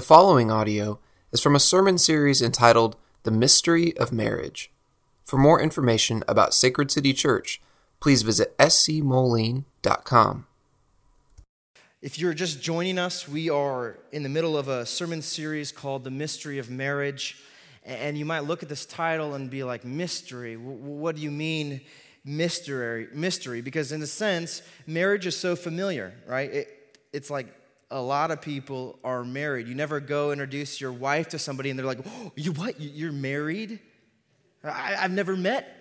The following audio is from a sermon series entitled The Mystery of Marriage. For more information about Sacred City Church, please visit scmoline.com. If you're just joining us, we are in the middle of a sermon series called The Mystery of Marriage. And you might look at this title and be like, Mystery? What do you mean, mystery? Mystery? Because, in a sense, marriage is so familiar, right? It, it's like a lot of people are married. You never go introduce your wife to somebody and they're like, oh, you what? You're married? I, I've never met,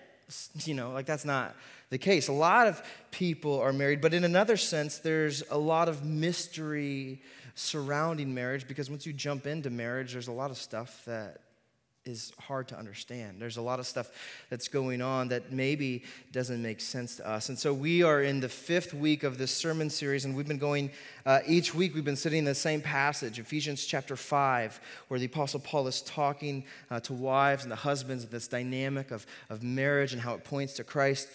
you know, like that's not the case. A lot of people are married, but in another sense, there's a lot of mystery surrounding marriage because once you jump into marriage, there's a lot of stuff that is hard to understand. There's a lot of stuff that's going on that maybe doesn't make sense to us. And so we are in the fifth week of this sermon series, and we've been going uh, each week, we've been sitting in the same passage, Ephesians chapter 5, where the Apostle Paul is talking uh, to wives and the husbands of this dynamic of, of marriage and how it points to Christ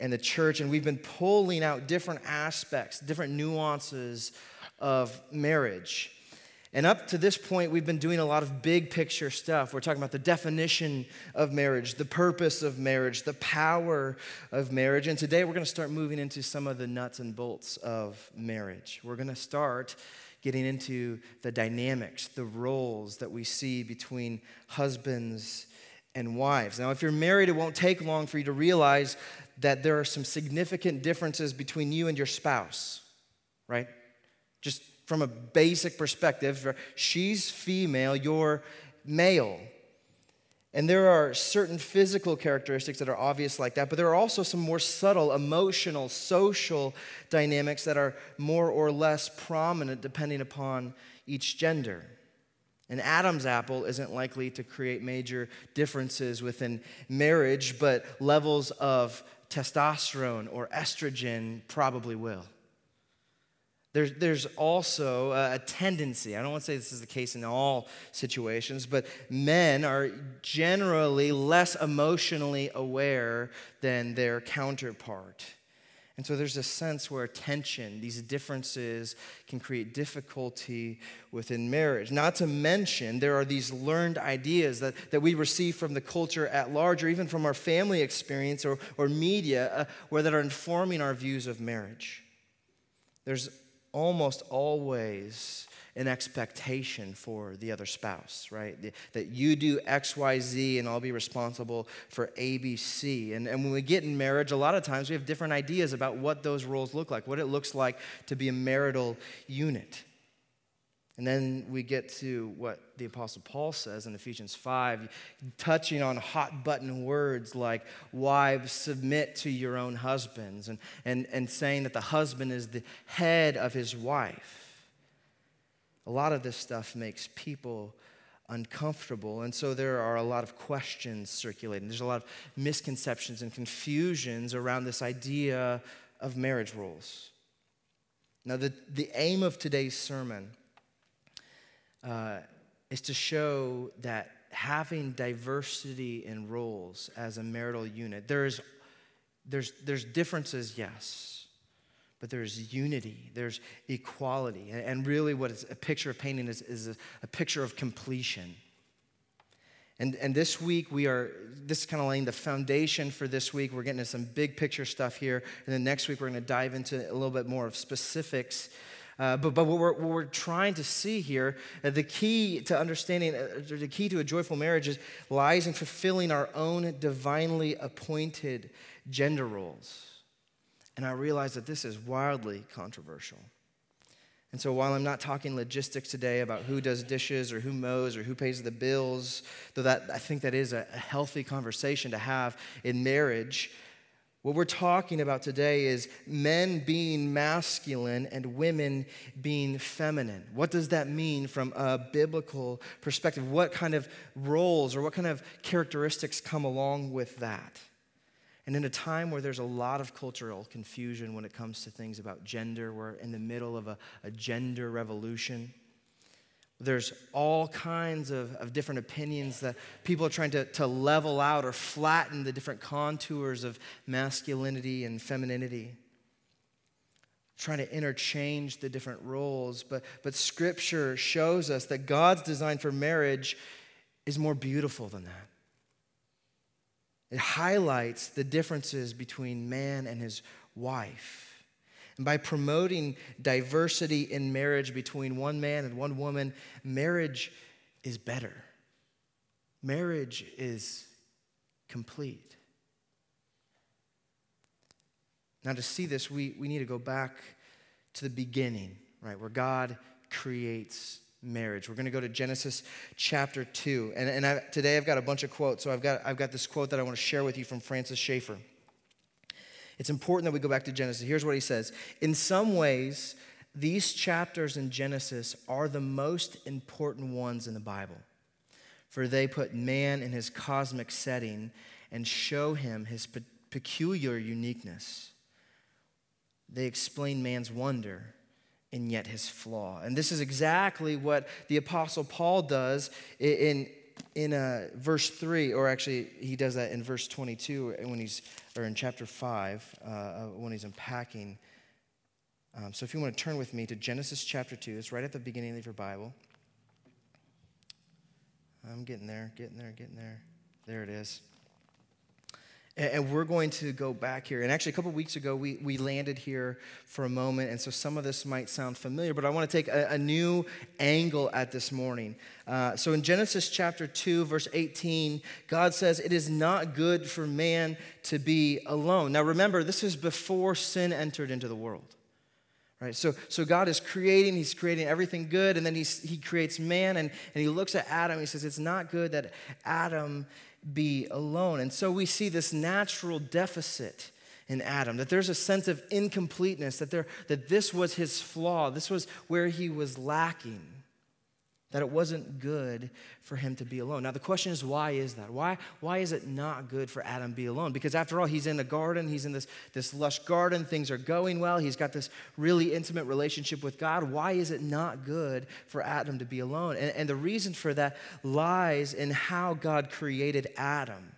and the church. And we've been pulling out different aspects, different nuances of marriage. And up to this point, we've been doing a lot of big picture stuff. We're talking about the definition of marriage, the purpose of marriage, the power of marriage. And today we're going to start moving into some of the nuts and bolts of marriage. We're going to start getting into the dynamics, the roles that we see between husbands and wives. Now, if you're married, it won't take long for you to realize that there are some significant differences between you and your spouse, right? Just from a basic perspective. She's female, you're male. And there are certain physical characteristics that are obvious like that, but there are also some more subtle emotional, social dynamics that are more or less prominent depending upon each gender. An Adam's apple isn't likely to create major differences within marriage, but levels of testosterone or estrogen probably will. There's, there's also a tendency, I don't want to say this is the case in all situations, but men are generally less emotionally aware than their counterpart. And so there's a sense where tension, these differences, can create difficulty within marriage. Not to mention, there are these learned ideas that, that we receive from the culture at large, or even from our family experience or, or media, uh, where that are informing our views of marriage. There's almost always an expectation for the other spouse, right? That you do X, Y, Z, and I'll be responsible for A, B, C. And, and when we get in marriage, a lot of times we have different ideas about what those roles look like, what it looks like to be a marital unit. And then we get to what the Apostle Paul says in Ephesians 5, touching on hot button words like, wives, submit to your own husbands, and, and, and saying that the husband is the head of his wife. A lot of this stuff makes people uncomfortable. And so there are a lot of questions circulating. There's a lot of misconceptions and confusions around this idea of marriage roles. Now, the, the aim of today's sermon uh, is to show that having diversity in roles as a marital unit, there's, there's, there's differences, yes, but there's unity, there's equality. And really, what a picture of painting is, is a, a picture of completion. And, and this week, we are, this is kind of laying the foundation for this week. We're getting into some big picture stuff here. And then next week, we're going to dive into a little bit more of specifics uh, but, but what we're, what we're trying to see here, uh, the key to understanding, uh, the key to a joyful marriage is, lies in fulfilling our own divinely appointed gender roles. And I realize that this is wildly controversial. And so while I'm not talking logistics today about who does dishes or who mows or who pays the bills, though that I think that is a healthy conversation to have in marriage, what we're talking about today is men being masculine and women being feminine. What does that mean from a biblical perspective? What kind of roles or what kind of characteristics come along with that? And in a time where there's a lot of cultural confusion when it comes to things about gender, we're in the middle of a, a gender revolution. There's all kinds of, of different opinions that people are trying to, to level out or flatten the different contours of masculinity and femininity. trying to interchange the different roles, but, but Scripture shows us that God's design for marriage is more beautiful than that. It highlights the differences between man and his wife. And by promoting diversity in marriage between one man and one woman, marriage is better. Marriage is complete. Now, to see this, we, we need to go back to the beginning, right, where God creates marriage. We're going to go to Genesis chapter 2. And, and I, today I've got a bunch of quotes. So I've got, I've got this quote that I want to share with you from Francis Schaeffer. It's important that we go back to Genesis. Here's what he says In some ways, these chapters in Genesis are the most important ones in the Bible, for they put man in his cosmic setting and show him his pe- peculiar uniqueness. They explain man's wonder and yet his flaw. And this is exactly what the Apostle Paul does in, in uh, verse 3, or actually, he does that in verse 22 when he's, or in chapter 5, uh, uh, when he's unpacking. Um, so if you want to turn with me to Genesis chapter 2, it's right at the beginning of your Bible. I'm getting there, getting there, getting there. There it is. And we're going to go back here. And actually, a couple weeks ago, we, we landed here for a moment. And so some of this might sound familiar, but I want to take a, a new angle at this morning. Uh, so in Genesis chapter 2, verse 18, God says, It is not good for man to be alone. Now remember, this is before sin entered into the world. Right, so, so God is creating, He's creating everything good, and then he's, He creates man, and, and He looks at Adam, He says, It's not good that Adam be alone. And so we see this natural deficit in Adam, that there's a sense of incompleteness, that, there, that this was his flaw, this was where he was lacking, that it wasn't good for him to be alone. Now, the question is, why is that? Why, why is it not good for Adam to be alone? Because after all, he's in a garden, he's in this, this lush garden, things are going well, he's got this really intimate relationship with God. Why is it not good for Adam to be alone? And, and the reason for that lies in how God created Adam.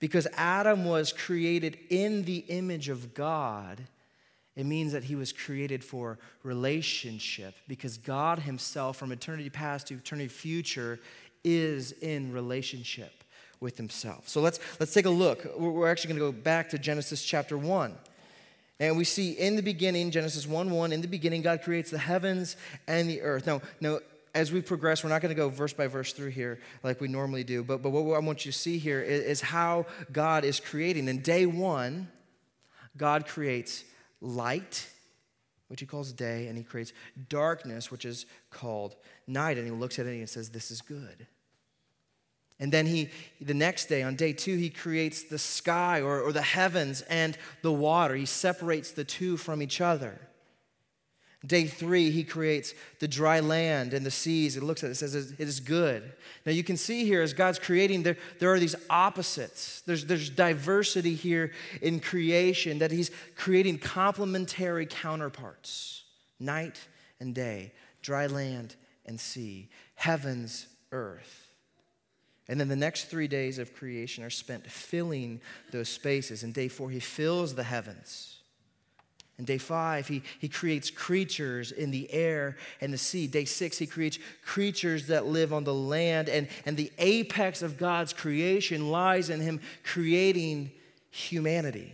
Because Adam was created in the image of God it means that he was created for relationship because God himself, from eternity past to eternity future, is in relationship with himself. So let's, let's take a look. We're actually going to go back to Genesis chapter 1. And we see in the beginning, Genesis 1 1, in the beginning, God creates the heavens and the earth. Now, now as we progress, we're not going to go verse by verse through here like we normally do, but, but what I want you to see here is, is how God is creating. In day one, God creates light, which he calls day, and he creates darkness, which is called night. And he looks at it and he says, This is good. And then he, the next day, on day two, he creates the sky or, or the heavens and the water. He separates the two from each other. Day three, he creates the dry land and the seas. It looks at it, says it is good. Now you can see here as God's creating, there, there are these opposites. There's, there's diversity here in creation, that he's creating complementary counterparts night and day, dry land and sea, heavens, earth. And then the next three days of creation are spent filling those spaces. In day four, he fills the heavens. In day five, he, he creates creatures in the air and the sea. Day six, he creates creatures that live on the land. And, and the apex of God's creation lies in him creating humanity.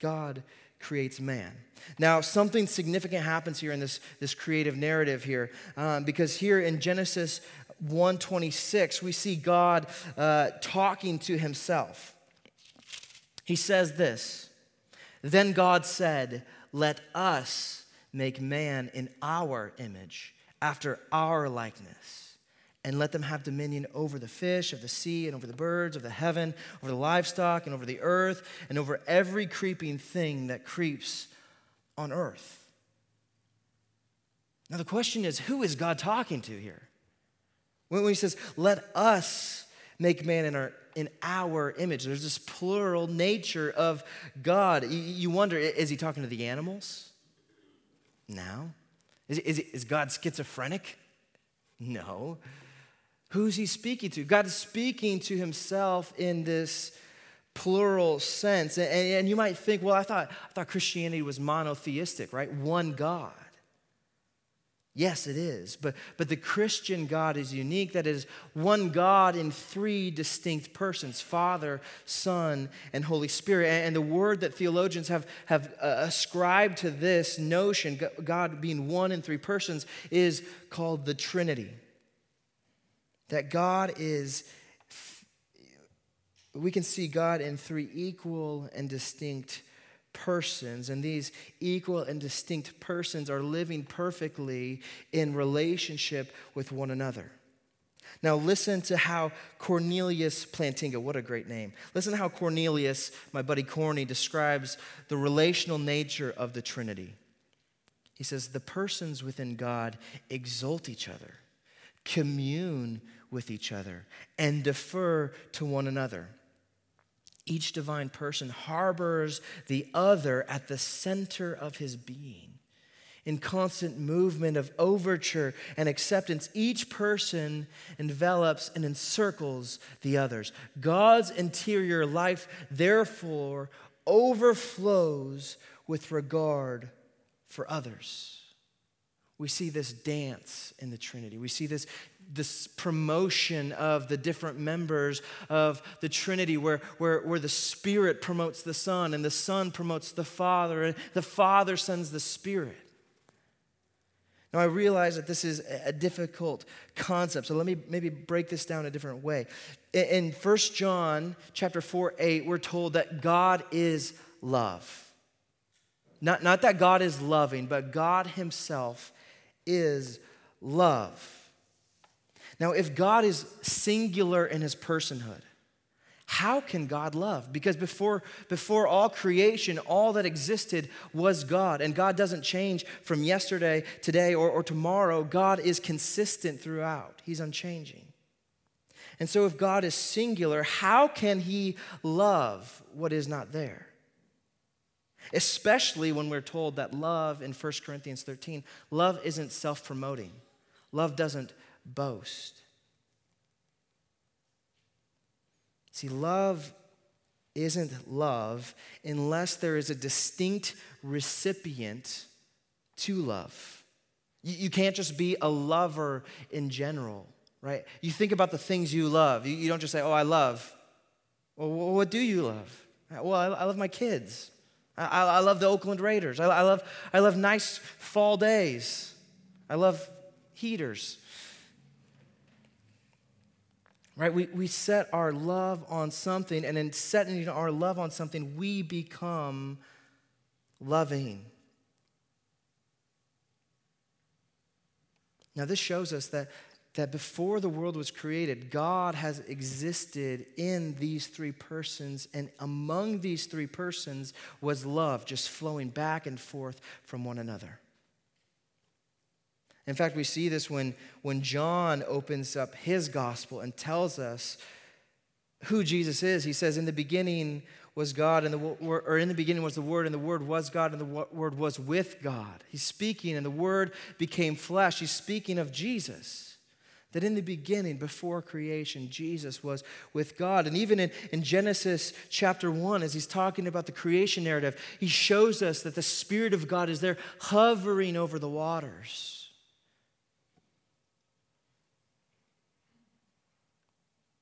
God creates man. Now, something significant happens here in this, this creative narrative here, um, because here in Genesis 1:26, we see God uh, talking to himself. He says this. Then God said, Let us make man in our image, after our likeness, and let them have dominion over the fish of the sea, and over the birds of the heaven, over the livestock, and over the earth, and over every creeping thing that creeps on earth. Now, the question is who is God talking to here? When he says, Let us make man in our in our image. There's this plural nature of God. You wonder, is he talking to the animals? No. Is, is, is God schizophrenic? No. Who's he speaking to? God is speaking to himself in this plural sense. And, and, you might think, well, I thought, I thought Christianity was monotheistic, right? One God. Yes, it is. But, but the Christian God is unique. That is one God in three distinct persons Father, Son, and Holy Spirit. And, the word that theologians have, have uh, ascribed to this notion, God being one in three persons, is called the Trinity. That God is, we can see God in three equal and distinct persons, and these equal and distinct persons are living perfectly in relationship with one another. Now, listen to how Cornelius Plantinga, what a great name. Listen to how Cornelius, my buddy Corny, describes the relational nature of the Trinity. He says, The persons within God exalt each other, commune with each other, and defer to one another. Each divine person harbors the other at the center of his being. In constant movement of overture and acceptance, each person envelops and encircles the others. God's interior life, therefore, overflows with regard for others. We see this dance in the Trinity. We see this this promotion of the different members of the Trinity, where, where, where the Spirit promotes the Son, and the Son promotes the Father, and the Father sends the Spirit. Now, I realize that this is a difficult concept, so let me maybe break this down a different way. In 1 John chapter 4, 8, we're told that God is love. Not, not that God is loving, but God Himself is love. Now, if God is singular in his personhood, how can God love? Because before, before all creation, all that existed was God. And God doesn't change from yesterday, today, or, or tomorrow. God is consistent throughout, He's unchanging. And so, if God is singular, how can He love what is not there? Especially when we're told that love in 1 Corinthians 13, love isn't self promoting, love doesn't boast. See, love isn't love unless there is a distinct recipient to love. You, you can't just be a lover in general, right? You think about the things you love. You, you don't just say, oh, I love. Well, what do you love? Well, I, I love my kids. I, I, love the Oakland Raiders. I, I, love, I love nice fall days. I love heaters right? We, we set our love on something, and in setting our love on something, we become loving. Now, this shows us that, that before the world was created, God has existed in these three persons, and among these three persons was love just flowing back and forth from one another. In fact, we see this when, when John opens up his gospel and tells us who Jesus is. He says, In the beginning was God, and the or in the beginning was the Word, and the Word was God, and the Word was with God. He's speaking, and the Word became flesh. He's speaking of Jesus. That in the beginning, before creation, Jesus was with God. And even in, in Genesis chapter 1, as he's talking about the creation narrative, he shows us that the Spirit of God is there hovering over the waters.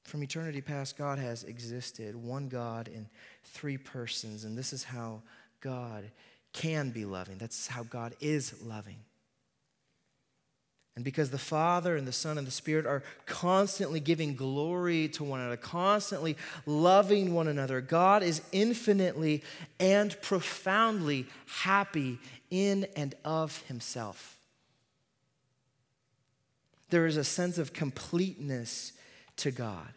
From eternity past, God has existed, one God in three persons, and this is how God can be loving. That's how God is loving. And because the Father and the Son and the Spirit are constantly giving glory to one another, constantly loving one another, God is infinitely and profoundly happy in and of Himself. There is a sense of completeness to God.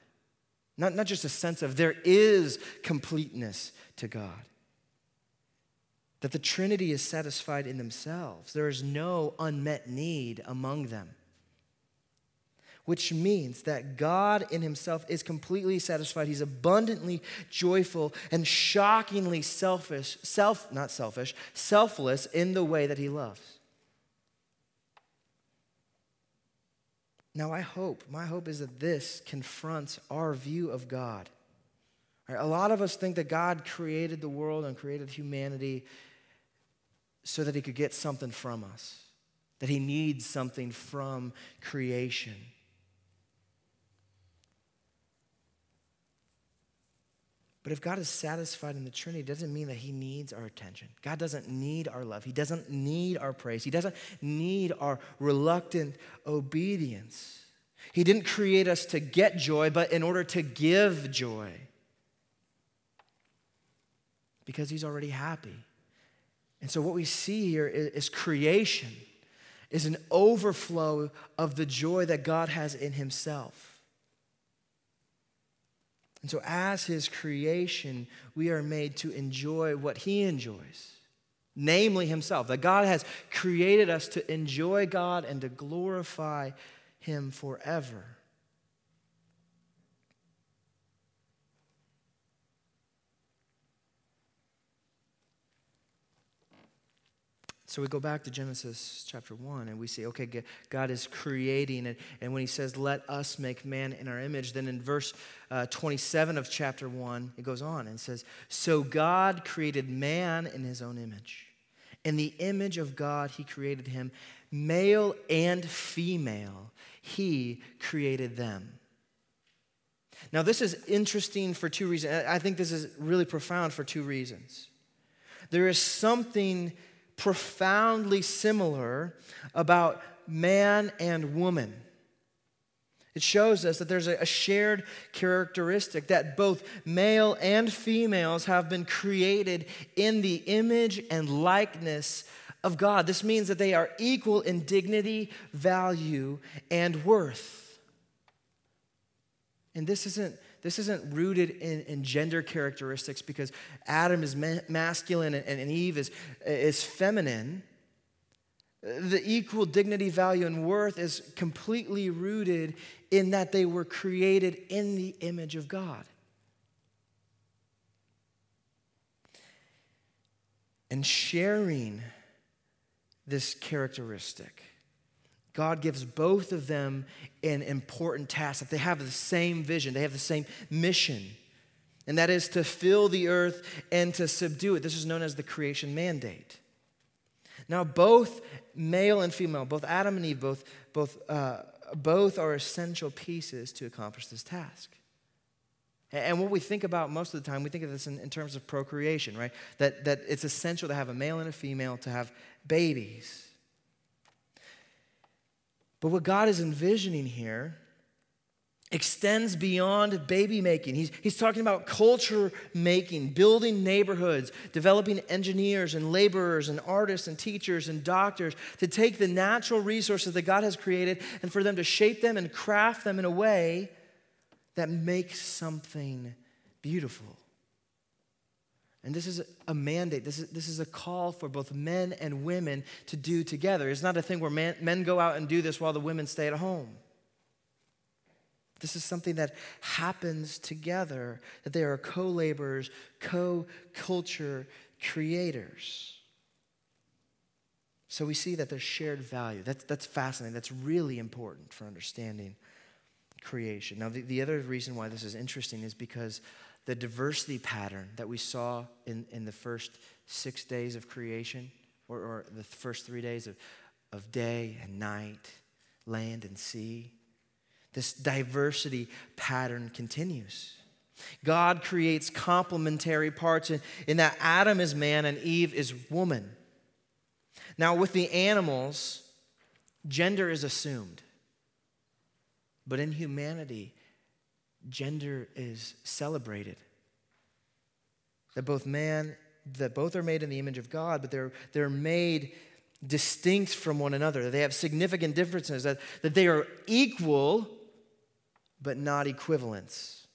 Not, not just a sense of there is completeness to God. That the Trinity is satisfied in themselves. There is no unmet need among them. Which means that God in Himself is completely satisfied. He's abundantly joyful and shockingly selfish, self, not selfish, selfless in the way that He loves. Now, I hope, my hope is that this confronts our view of God. Right? A lot of us think that God created the world and created humanity so that he could get something from us, that he needs something from creation. But if God is satisfied in the Trinity, it doesn't mean that He needs our attention. God doesn't need our love. He doesn't need our praise. He doesn't need our reluctant obedience. He didn't create us to get joy, but in order to give joy. Because He's already happy. And so, what we see here is creation, is an overflow of the joy that God has in Himself. And so, as his creation, we are made to enjoy what he enjoys, namely himself. That God has created us to enjoy God and to glorify him forever. So we go back to Genesis chapter 1 and we see, okay, God is creating. it. and when he says, let us make man in our image, then in verse uh, 27 of chapter 1, it goes on and says, So God created man in his own image. In the image of God, he created him. Male and female, he created them. Now, this is interesting for two reasons. I think this is really profound for two reasons. There is something profoundly similar about man and woman. It shows us that there's a shared characteristic that both male and females have been created in the image and likeness of God. This means that they are equal in dignity, value, and worth. And this isn't this isn't rooted in, in gender characteristics because Adam is ma- masculine and, and Eve is, is feminine. The equal dignity, value, and worth is completely rooted in that they were created in the image of God. And sharing this characteristic God gives both of them an important task, that they have the same vision, they have the same mission, and that is to fill the earth and to subdue it. This is known as the creation mandate. Now, both male and female, both Adam and Eve, both, both, uh, both are essential pieces to accomplish this task. And what we think about most of the time, we think of this in, in terms of procreation, right? That, that it's essential to have a male and a female to have babies. But what God is envisioning here extends beyond baby making. He's, he's talking about culture making, building neighborhoods, developing engineers and laborers and artists and teachers and doctors to take the natural resources that God has created and for them to shape them and craft them in a way that makes something beautiful. And this is a mandate. This is, this is a call for both men and women to do together. It's not a thing where man, men go out and do this while the women stay at home. This is something that happens together, that they are co laborers, co culture creators. So we see that there's shared value. That's, that's fascinating. That's really important for understanding creation. Now, the, the other reason why this is interesting is because the diversity pattern that we saw in, in the first six days of creation, or, or the first three days of, of day and night, land and sea. This diversity pattern continues. God creates complementary parts in, in that Adam is man and Eve is woman. Now, with the animals, gender is assumed. But in humanity, gender is celebrated. That both man, that both are made in the image of God, but they're, they're made distinct from one another. They have significant differences, that, that they are equal, but not equivalents.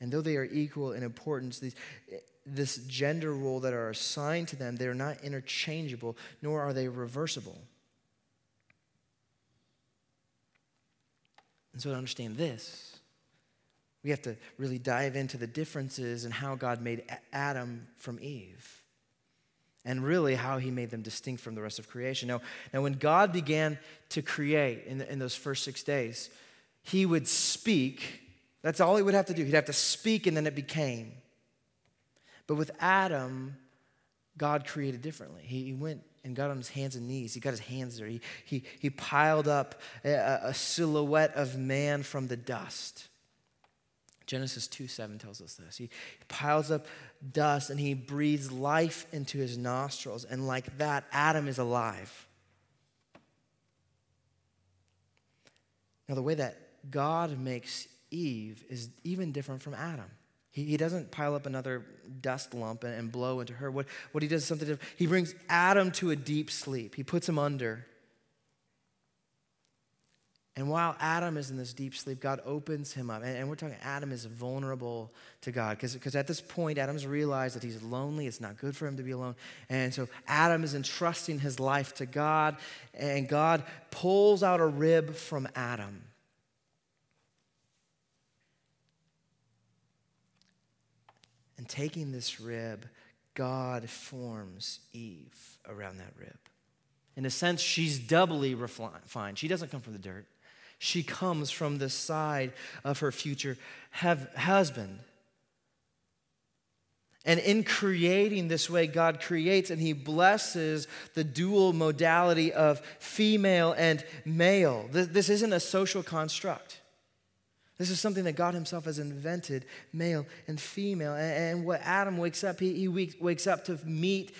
And though they are equal in importance, these, this gender role that are assigned to them, they're not interchangeable, nor are they reversible. And so to understand this, we have to really dive into the differences in how God made Adam from Eve and really how he made them distinct from the rest of creation. Now, now when God began to create in, in those first six days, he would speak That's all he would have to do. He'd have to speak and then it became. But with Adam, God created differently. He, he went and got on his hands and knees. He got his hands there. He, he, he piled up a, a silhouette of man from the dust. Genesis 2 7 tells us this. He piles up dust and he breathes life into his nostrils. And like that, Adam is alive. Now, the way that God makes Eve is even different from Adam. He, he doesn't pile up another dust lump and, and blow into her. What, what he does is something different. He brings Adam to a deep sleep, he puts him under. And while Adam is in this deep sleep, God opens him up. And, and we're talking, Adam is vulnerable to God. Because at this point, Adam's realized that he's lonely. It's not good for him to be alone. And so Adam is entrusting his life to God. And God pulls out a rib from Adam. And taking this rib, God forms Eve around that rib. In a sense, she's doubly refined. She doesn't come from the dirt, she comes from the side of her future husband. And in creating this way, God creates and He blesses the dual modality of female and male. This, isn't a social construct. This is something that God Himself has invented, male and female. And, and what Adam wakes up, he, he wakes up to meet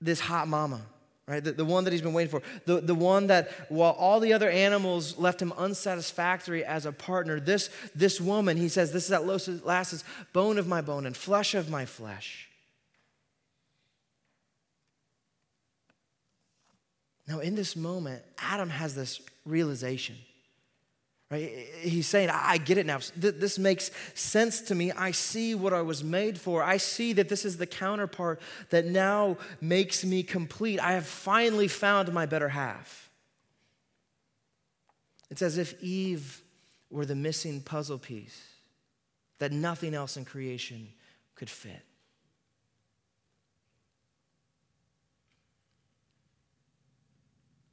this hot mama, right? The, the one that he's been waiting for. The, the one that, while all the other animals left him unsatisfactory as a partner, this, this woman, he says, this is at last bone of my bone and flesh of my flesh. Now, in this moment, Adam has this realization. Right? He's saying, I get it now. This makes sense to me. I see what I was made for. I see that this is the counterpart that now makes me complete. I have finally found my better half. It's as if Eve were the missing puzzle piece that nothing else in creation could fit.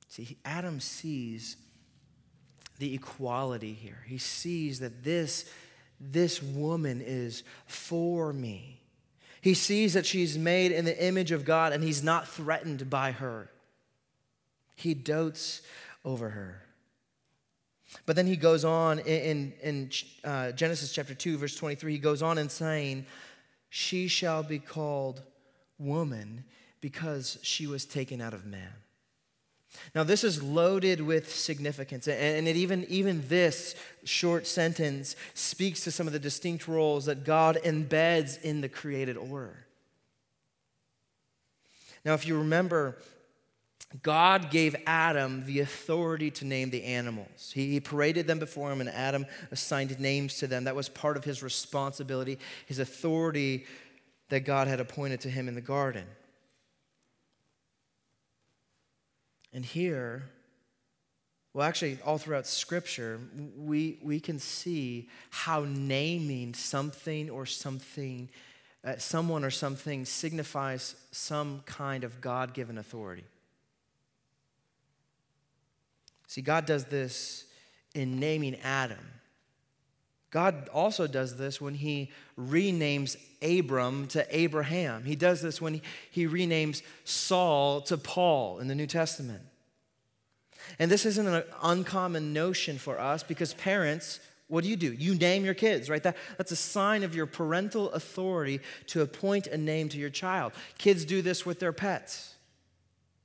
See, Adam sees the equality here. He sees that this, this woman is for me. He sees that she's made in the image of God and he's not threatened by her. He dotes over her. But then he goes on in, in, uh, Genesis chapter 2, verse 23, he goes on in saying, She shall be called woman because she was taken out of man. Now, this is loaded with significance, and it even, even this short sentence speaks to some of the distinct roles that God embeds in the created order. Now, if you remember, God gave Adam the authority to name the animals. He, paraded them before him, and Adam assigned names to them. That was part of his responsibility, his authority that God had appointed to him in the garden. And here, well, actually, all throughout Scripture, we, we can see how naming something or something, uh, someone or something signifies some kind of God given authority. See, God does this in naming Adam. God also does this when he renames Abram to Abraham. He does this when he renames Saul to Paul in the New Testament. And this isn't an uncommon notion for us because parents, what do you do? You name your kids, right? That, that's a sign of your parental authority to appoint a name to your child. Kids do this with their pets,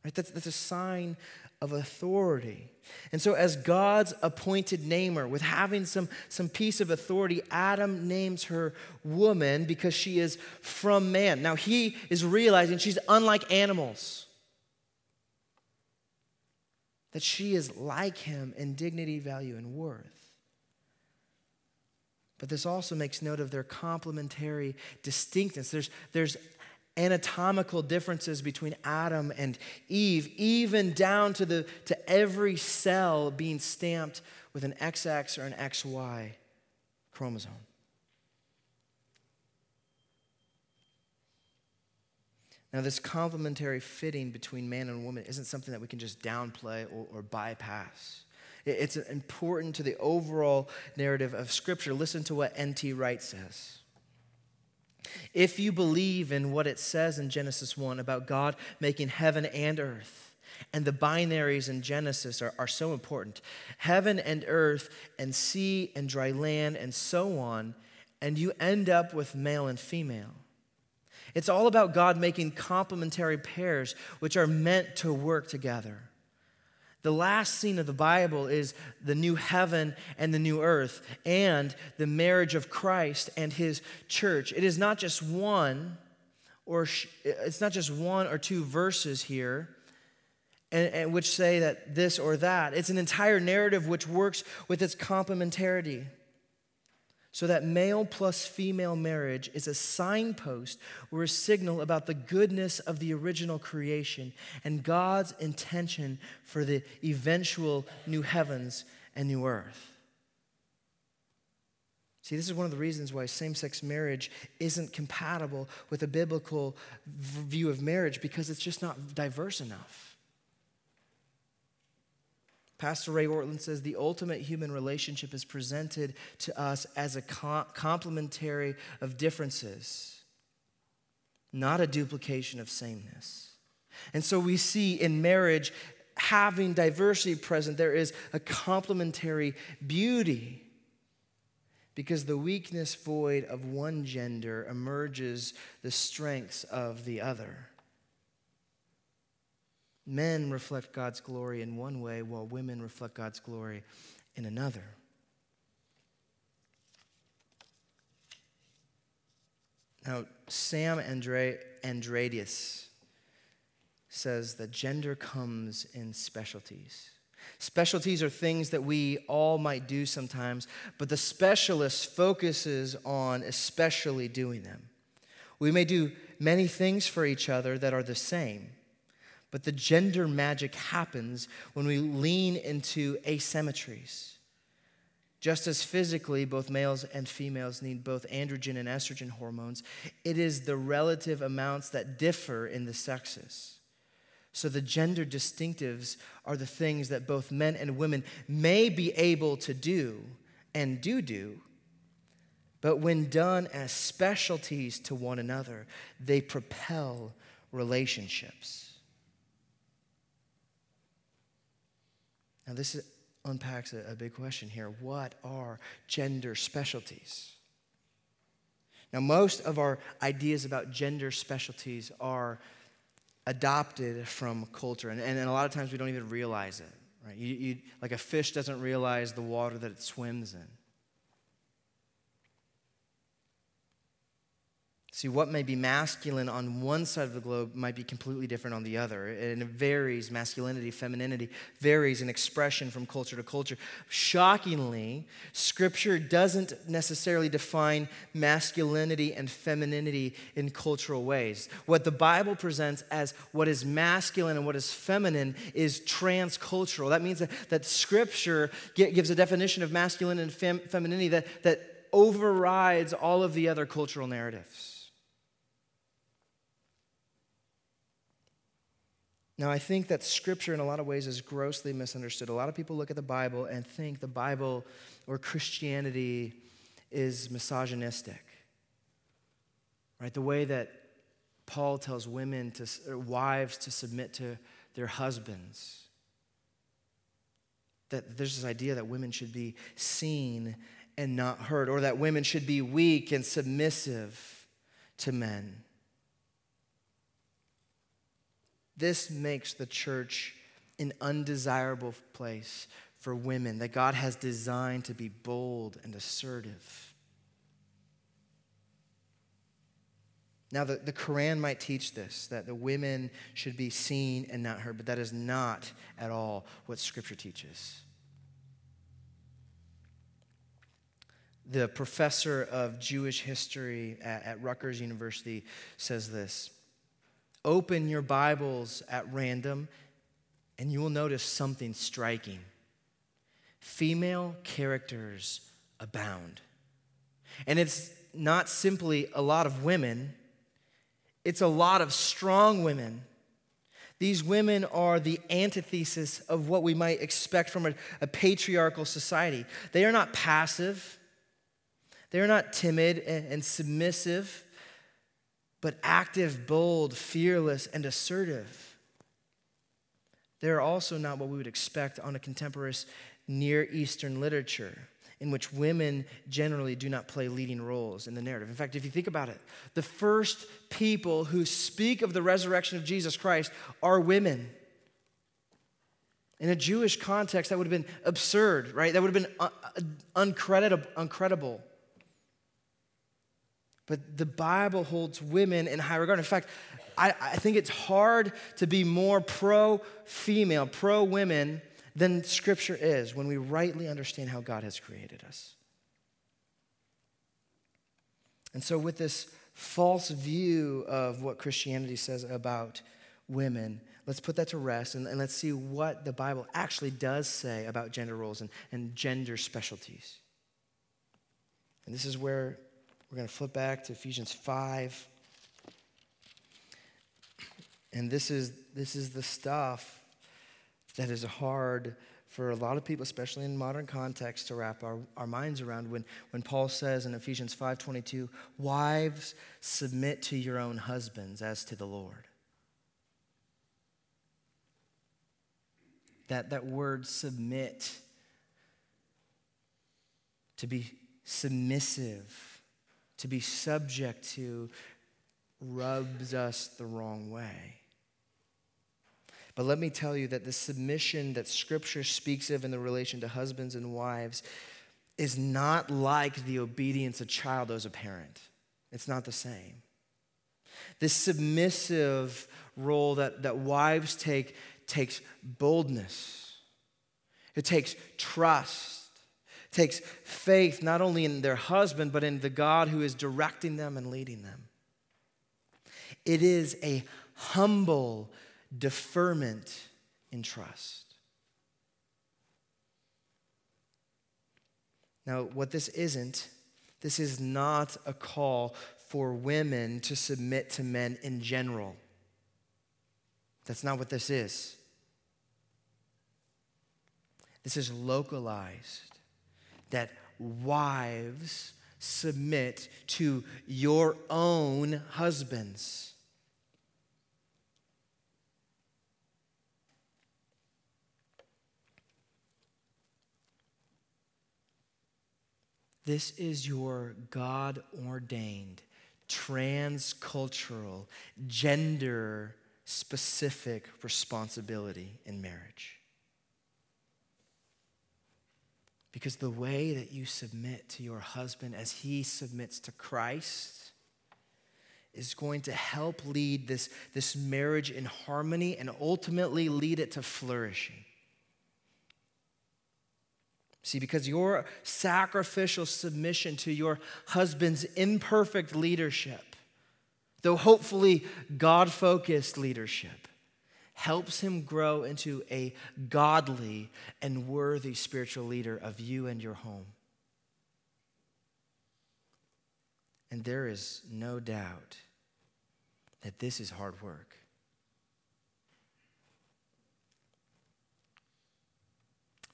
right? That's, that's a sign of authority. And so, as God's appointed namer, with having some, some piece of authority, Adam names her woman because she is from man. Now, he is realizing she's unlike animals, that she is like him in dignity, value, and worth. But this also makes note of their complementary distinctness. There's, there's anatomical differences between Adam and Eve, even down to, the, to every cell being stamped with an XX or an XY chromosome. Now, this complementary fitting between man and woman isn't something that we can just downplay or, or bypass. It's important to the overall narrative of Scripture. Listen to what N.T. Wright says. If you believe in what it says in Genesis 1 about God making heaven and earth, and the binaries in Genesis are, are so important heaven and earth, and sea and dry land, and so on, and you end up with male and female. It's all about God making complementary pairs which are meant to work together. The last scene of the Bible is the new heaven and the new earth and the marriage of Christ and his church. It is not just one or it's not just one or two verses here and, and which say that this or that. It's an entire narrative which works with its complementarity. So that male plus female marriage is a signpost or a signal about the goodness of the original creation and God's intention for the eventual new heavens and new earth. See, this is one of the reasons why same sex marriage isn't compatible with a biblical view of marriage because it's just not diverse enough. Pastor Ray Ortlund says the ultimate human relationship is presented to us as a complementary of differences, not a duplication of sameness. And so we see in marriage, having diversity present, there is a complementary beauty because the weakness void of one gender emerges the strengths of the other. Men reflect God's glory in one way, while women reflect God's glory in another. Now, Sam Andre, Andreades says that gender comes in specialties. Specialties are things that we all might do sometimes, but the specialist focuses on especially doing them. We may do many things for each other that are the same, but the gender magic happens when we lean into asymmetries. Just as physically, both males and females need both androgen and estrogen hormones, it is the relative amounts that differ in the sexes. So the gender distinctives are the things that both men and women may be able to do and do do, but when done as specialties to one another, they propel relationships. Now, this is, unpacks a, a big question here. What are gender specialties? Now, most of our ideas about gender specialties are adopted from culture, and, and a lot of times we don't even realize it. Right? You, you, like a fish doesn't realize the water that it swims in. See, what may be masculine on one side of the globe might be completely different on the other. And it varies, masculinity, femininity varies in expression from culture to culture. Shockingly, Scripture doesn't necessarily define masculinity and femininity in cultural ways. What the Bible presents as what is masculine and what is feminine is transcultural. That means that, that Scripture gives a definition of masculine and fem- femininity that, that overrides all of the other cultural narratives. Now, I think that scripture in a lot of ways is grossly misunderstood. A lot of people look at the Bible and think the Bible or Christianity is misogynistic. Right? The way that Paul tells women to wives to submit to their husbands. That there's this idea that women should be seen and not heard, or that women should be weak and submissive to men. This makes the church an undesirable place for women that God has designed to be bold and assertive. Now, the, the Quran might teach this, that the women should be seen and not heard, but that is not at all what Scripture teaches. The professor of Jewish history at, at Rutgers University says this Open your Bibles at random, and you will notice something striking. Female characters abound. And it's not simply a lot of women, it's a lot of strong women. These women are the antithesis of what we might expect from a, a, patriarchal society. They are not passive, they are not timid and, and submissive, but active, bold, fearless, and assertive. They're also not what we would expect on a contemporary Near Eastern literature in which women generally do not play leading roles in the narrative. In fact, if you think about it, the first people who speak of the resurrection of Jesus Christ are women. In a Jewish context, that would have been absurd, right? That would have been uh, uh, uncredible. uncredible. But the Bible holds women in high regard. In fact, I, I think it's hard to be more pro female, pro women than Scripture is when we rightly understand how God has created us. And so, with this false view of what Christianity says about women, let's put that to rest and, and let's see what the Bible actually does say about gender roles and, and gender specialties. And this is where we're going to flip back to Ephesians 5. And this is, this is the stuff that is hard for a lot of people, especially in modern context, to wrap our, our minds around when, when Paul says in Ephesians 5.22, Wives, submit to your own husbands as to the Lord. That, that word submit, to be submissive, to be subject to, rubs us the wrong way. But let me tell you that the submission that Scripture speaks of in the relation to husbands and wives is not like the obedience a child owes a parent. It's not the same. This submissive role that, that wives take takes boldness, it takes trust, takes faith not only in their husband, but in the God who is directing them and leading them. It is a humble deferment in trust. Now, what this isn't, this is not a call for women to submit to men in general. That's not what this is. This is localized that wives submit to your own husbands. This is your God ordained, transcultural, gender specific responsibility in marriage. Because the way that you submit to your husband as he submits to Christ is going to help lead this, this marriage in harmony and ultimately lead it to flourishing. See, because your sacrificial submission to your husband's imperfect leadership, though hopefully God focused leadership, helps him grow into a godly and worthy spiritual leader of you and your home. And there is no doubt that this is hard work.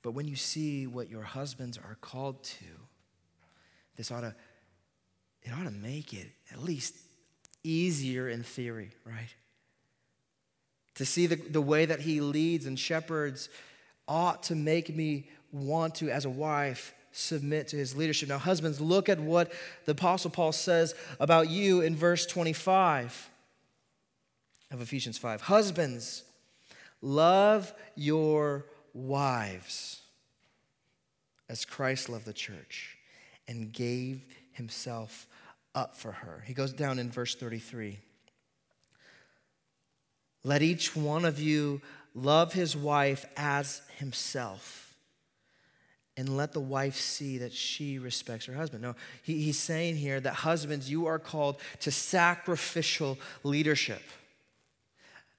But when you see what your husbands are called to, this ought to, it ought to make it at least easier in theory, right? To see the, the way that he leads and shepherds ought to make me want to, as a wife, submit to his leadership. Now, husbands, look at what the Apostle Paul says about you in verse 25 of Ephesians 5. Husbands, love your wives as Christ loved the church and gave himself up for her. He goes down in verse 33. Let each one of you love his wife as himself. And let the wife see that she respects her husband. No, he, he's saying here that husbands, you are called to sacrificial leadership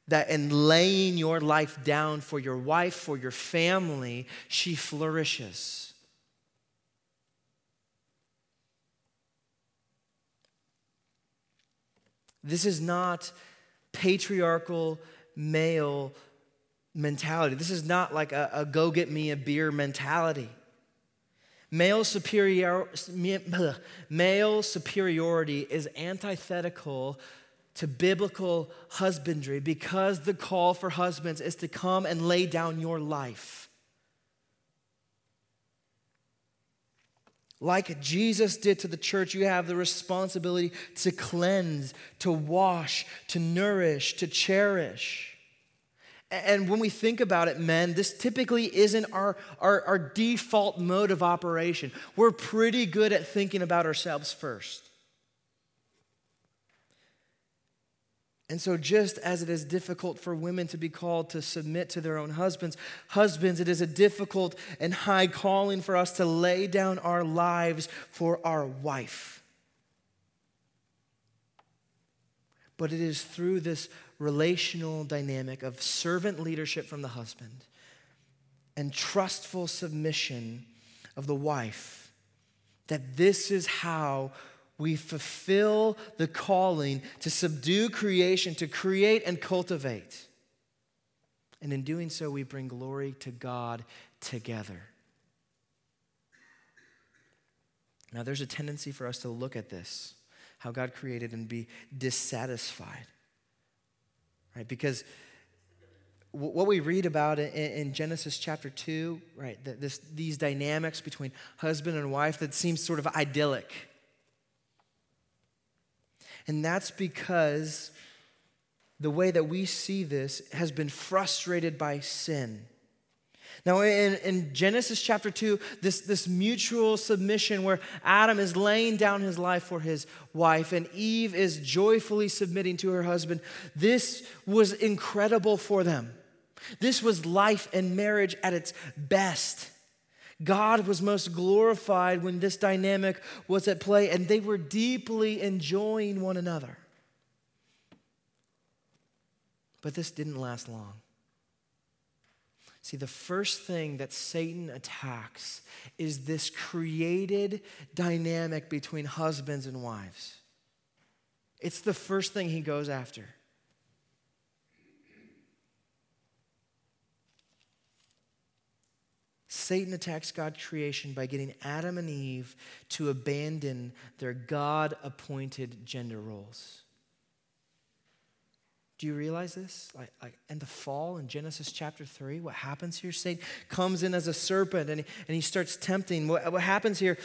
that in laying your life down for your wife, for your family, she flourishes. This is not patriarchal male mentality. This is not like a, a go get me a beer mentality. Male, superior, male superiority is antithetical to biblical husbandry because the call for husbands is to come and lay down your life. Like Jesus did to the church, you have the responsibility to cleanse, to wash, to nourish, to cherish. And when we think about it, men, this typically isn't our, our, our, default mode of operation. We're pretty good at thinking about ourselves first. And so, just as it is difficult for women to be called to submit to their own husbands, husbands, it is a difficult and high calling for us to lay down our lives for our wife. But it is through this relational dynamic of servant leadership from the husband and trustful submission of the wife that this is how we fulfill the calling to subdue creation, to create and cultivate. And in doing so, we bring glory to God together. Now, there's a tendency for us to look at this, how God created, and be dissatisfied. Right? Because what we read about in, Genesis chapter 2, right, this, these dynamics between husband and wife that seems sort of idyllic and that's because the way that we see this has been frustrated by sin. Now, in, in, Genesis chapter 2, this, this mutual submission where Adam is laying down his life for his wife and Eve is joyfully submitting to her husband, this was incredible for them. This was life and marriage at its best. God was most glorified when this dynamic was at play, and they were deeply enjoying one another. But this didn't last long. See, the first thing that Satan attacks is this created dynamic between husbands and wives. It's the first thing he goes after. Satan attacks God's creation by getting Adam and Eve to abandon their God appointed gender roles. Do you realize this? Like, like in the fall in Genesis chapter 3, what happens here? Satan comes in as a serpent and he, and he starts tempting. What, what happens here?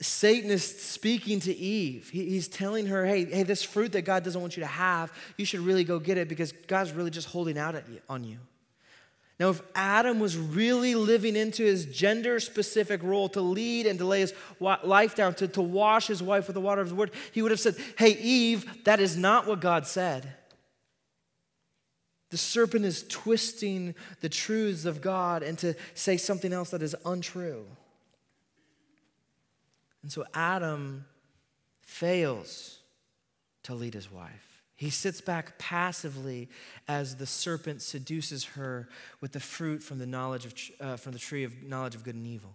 Satan is speaking to Eve. He, he's telling her, hey, hey, this fruit that God doesn't want you to have, you should really go get it because God's really just holding out you, on you. Now, if Adam was really living into his gender specific role to lead and to lay his life down, to, to wash his wife with the water of the word, he would have said, Hey, Eve, that is not what God said. The serpent is twisting the truths of God and to say something else that is untrue. And so Adam fails to lead his wife. He sits back passively as the serpent seduces her with the fruit from the, knowledge of, uh, from the tree of knowledge of good and evil.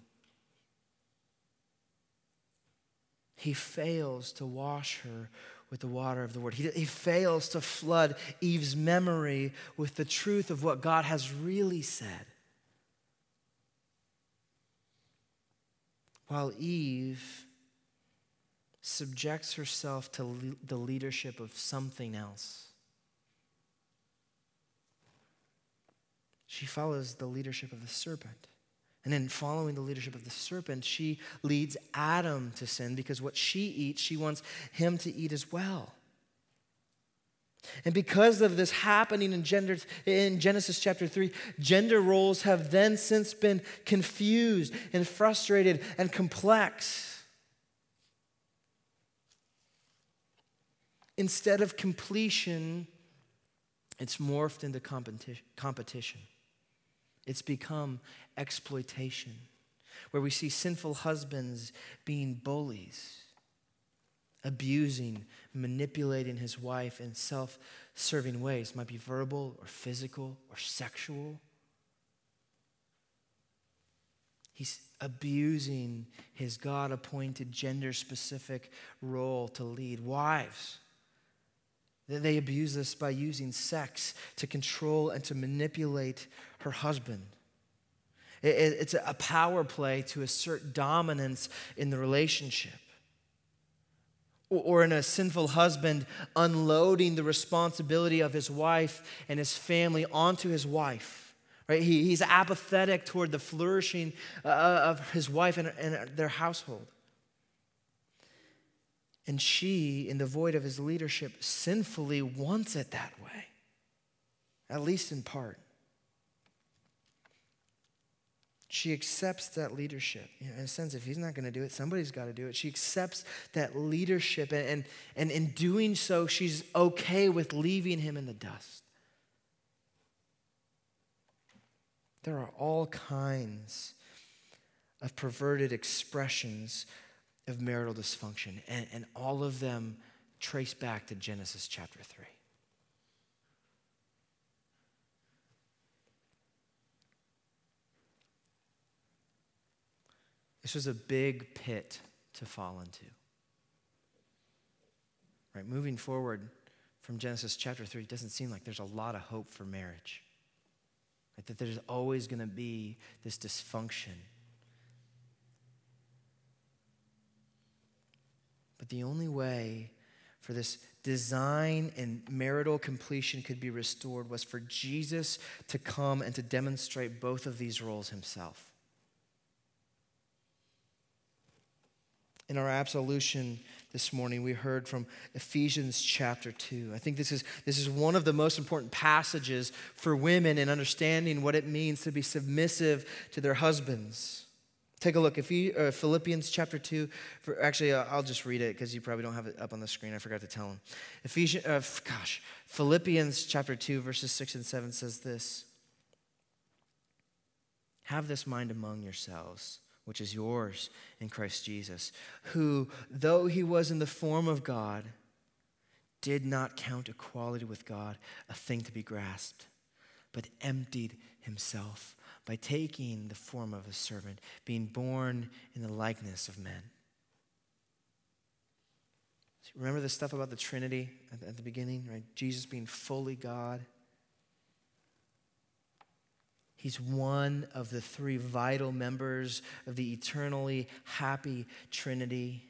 He fails to wash her with the water of the word. He, he fails to flood Eve's memory with the truth of what God has really said. While Eve subjects herself to le- the leadership of something else. She follows the leadership of the serpent. And in following the leadership of the serpent, she leads Adam to sin because what she eats, she wants him to eat as well. And because of this happening in, gender, in Genesis chapter 3, gender roles have then since been confused and frustrated and complex. Instead of completion, it's morphed into competition. It's become exploitation, where we see sinful husbands being bullies, abusing, manipulating his wife in self serving ways. It might be verbal or physical or sexual. He's abusing his God appointed gender specific role to lead. Wives, They abuse this by using sex to control and to manipulate her husband. It's a power play to assert dominance in the relationship. Or in a sinful husband unloading the responsibility of his wife and his family onto his wife. Right? He's apathetic toward the flourishing uh, of his wife and, and their household. And she, in the void of his leadership, sinfully wants it that way, at least in part. She accepts that leadership. You know, in a sense, if he's not going to do it, somebody's got to do it. She accepts that leadership, and, and, and in doing so, she's okay with leaving him in the dust. There are all kinds of perverted expressions of marital dysfunction, and, and all of them trace back to Genesis chapter 3. This was a big pit to fall into. Right, moving forward from Genesis chapter 3, it doesn't seem like there's a lot of hope for marriage. Right, that there's always going to be this dysfunction. But the only way for this design and marital completion could be restored was for Jesus to come and to demonstrate both of these roles himself. in our absolution this morning, we heard from Ephesians chapter 2. I think this is, this is one of the most important passages for women in understanding what it means to be submissive to their husbands. Take a look. If you, uh, Philippians chapter 2, for, actually, uh, I'll just read it because you probably don't have it up on the screen. I forgot to tell them. Ephesians, uh, gosh, Philippians chapter 2, verses 6 and 7 says this Have this mind among yourselves which is yours in Christ Jesus, who, though he was in the form of God, did not count equality with God a thing to be grasped, but emptied himself by taking the form of a servant, being born in the likeness of men. Remember the stuff about the Trinity at the beginning, right? Jesus being fully God He's one of the three vital members of the eternally happy Trinity.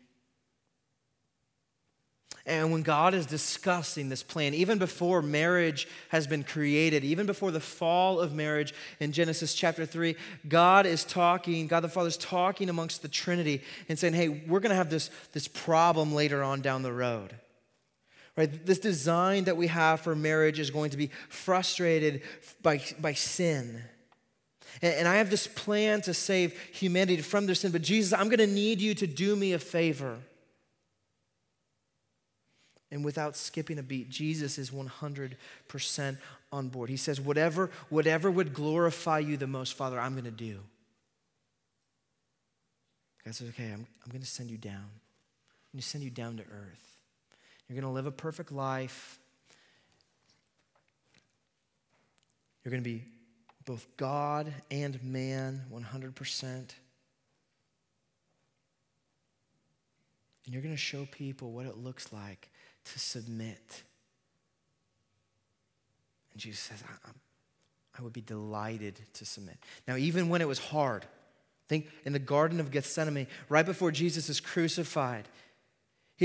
And when God is discussing this plan, even before marriage has been created, even before the fall of marriage in Genesis chapter 3, God is talking, God the Father is talking amongst the Trinity and saying, hey, we're going to have this, this problem later on down the road. Right? This design that we have for marriage is going to be frustrated by, by sin. And, I have this plan to save humanity from their sin. But Jesus, I'm going to need you to do me a favor. And without skipping a beat, Jesus is 100% on board. He says, whatever, whatever would glorify you the most, Father, I'm going to do. God says, okay, I'm, I'm going to send you down. I'm going to send you down to earth. You're going to live a perfect life. You're going to be both God and man 100%. And you're going to show people what it looks like to submit. And Jesus says, I, I would be delighted to submit. Now, even when it was hard, think in the Garden of Gethsemane, right before Jesus is crucified,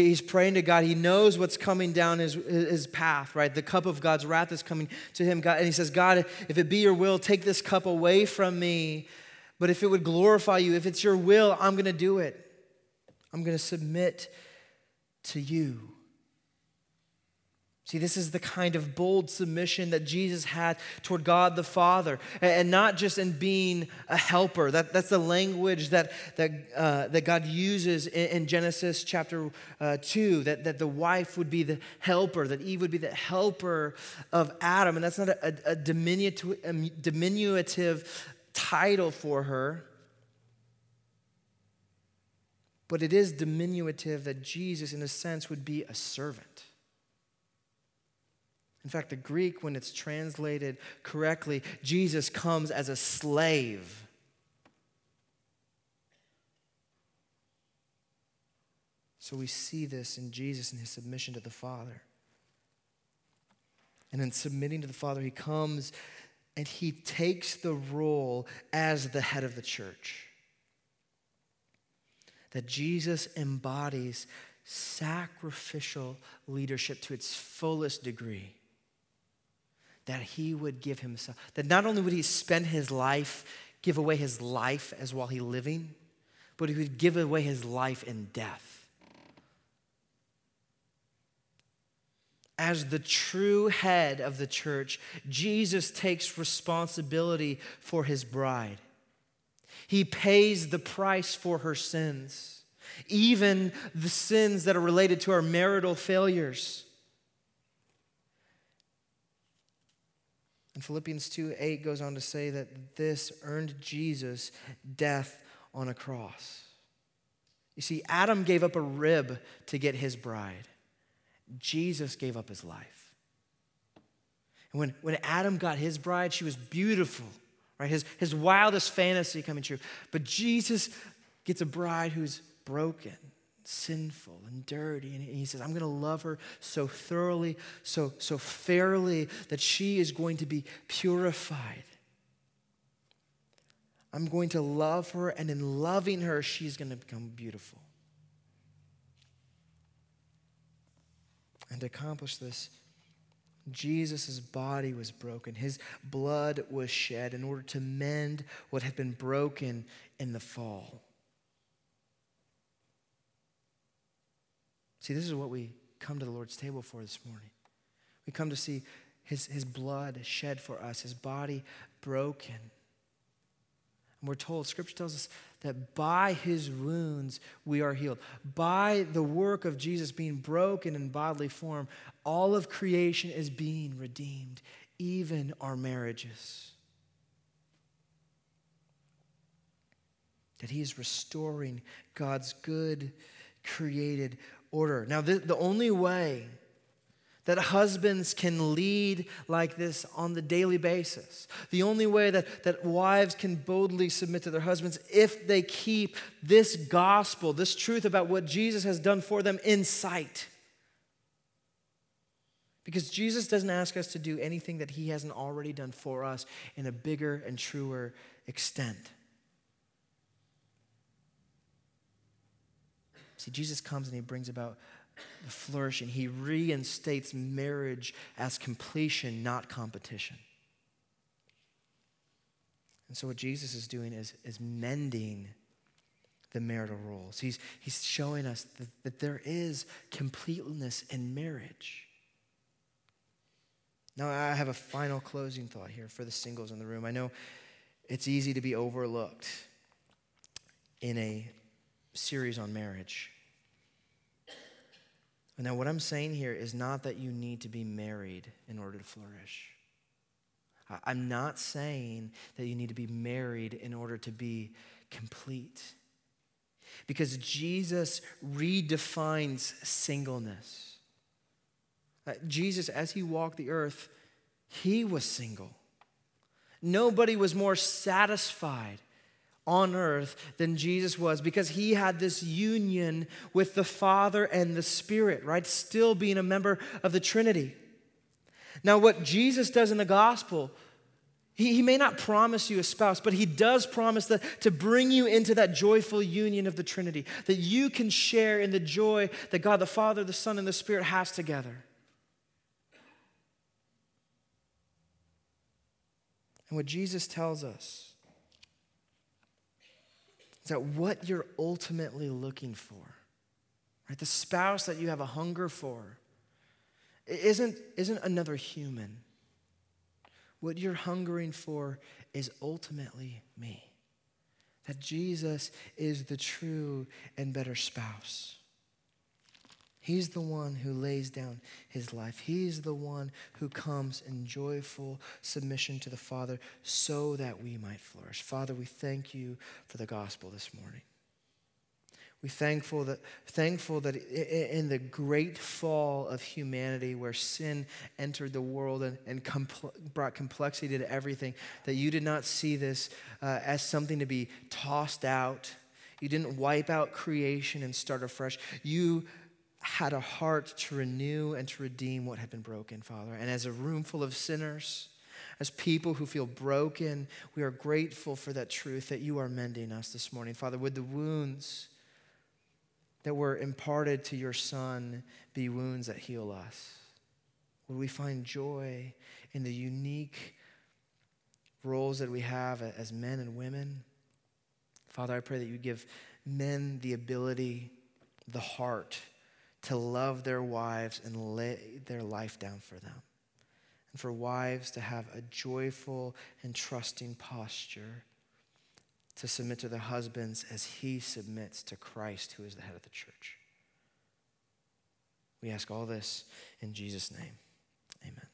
He's praying to God. He knows what's coming down his, his path, right? The cup of God's wrath is coming to him. God, and he says, God, if it be your will, take this cup away from me. But if it would glorify you, if it's your will, I'm going to do it. I'm going to submit to you. See, this is the kind of bold submission that Jesus had toward God the Father, and not just in being a helper. That, that's the language that, that, uh, that God uses in, in Genesis chapter uh, 2, that, that the wife would be the helper, that Eve would be the helper of Adam. And that's not a, a, a diminutive, a diminutive title for her, but it is diminutive that Jesus, in a sense, would be a servant. In fact, the Greek, when it's translated correctly, Jesus comes as a slave. So we see this in Jesus and his submission to the Father. And in submitting to the Father, he comes and he takes the role as the head of the church. That Jesus embodies sacrificial leadership to its fullest degree. That he would give himself, that not only would he spend his life, give away his life as while he living, but he would give away his life in death. As the true head of the church, Jesus takes responsibility for his bride. He pays the price for her sins, even the sins that are related to our marital failures. And Philippians 2 8 goes on to say that this earned Jesus death on a cross. You see, Adam gave up a rib to get his bride, Jesus gave up his life. And when, when Adam got his bride, she was beautiful, right? His, his wildest fantasy coming true. But Jesus gets a bride who's broken, sinful, and dirty. And he says, I'm going to love her so thoroughly, so, so fairly, that she is going to be purified. I'm going to love her, and in loving her, she's going to become beautiful. And to accomplish this, Jesus' body was broken. His blood was shed in order to mend what had been broken in the fall. See, this is what we come to the Lord's table for this morning. We come to see his, his blood shed for us, his body broken and we're told, Scripture tells us that by his wounds we are healed. By the work of Jesus being broken in bodily form, all of creation is being redeemed, even our marriages. That he is restoring God's good created order. Now, the, the only way that husbands can lead like this on the daily basis. The only way that, that wives can boldly submit to their husbands if they keep this gospel, this truth about what Jesus has done for them in sight. Because Jesus doesn't ask us to do anything that he hasn't already done for us in a bigger and truer extent. See, Jesus comes and he brings about the flourishing. He reinstates marriage as completion, not competition. And so, what Jesus is doing is, is mending the marital roles. He's, he's showing us that, that there is completeness in marriage. Now, I have a final closing thought here for the singles in the room. I know it's easy to be overlooked in a series on marriage. Now, what I'm saying here is not that you need to be married in order to flourish. I'm not saying that you need to be married in order to be complete. Because Jesus redefines singleness. Uh, Jesus, as he walked the earth, he was single. Nobody was more satisfied on earth than Jesus was because he had this union with the Father and the Spirit, right? Still being a member of the Trinity. Now, what Jesus does in the gospel, he, he may not promise you a spouse, but he does promise that, to bring you into that joyful union of the Trinity, that you can share in the joy that God the Father, the Son, and the Spirit has together. And what Jesus tells us is that what you're ultimately looking for, right? The spouse that you have a hunger for, isn't, isn't another human. What you're hungering for is ultimately me. That Jesus is the true and better spouse. He's the one who lays down his life. He's the one who comes in joyful submission to the Father so that we might flourish. Father, we thank you for the gospel this morning. We thankful that thankful that in the great fall of humanity, where sin entered the world and, and compl- brought complexity to everything, that you did not see this uh, as something to be tossed out. You didn't wipe out creation and start afresh. You had a heart to renew and to redeem what had been broken, Father. And as a room full of sinners, as people who feel broken, we are grateful for that truth that you are mending us this morning. Father, would the wounds that were imparted to your Son be wounds that heal us? Would we find joy in the unique roles that we have as men and women? Father, I pray that you give men the ability, the heart to love their wives and lay their life down for them. And for wives to have a joyful and trusting posture to submit to their husbands as he submits to Christ, who is the head of the church. We ask all this in Jesus' name. Amen.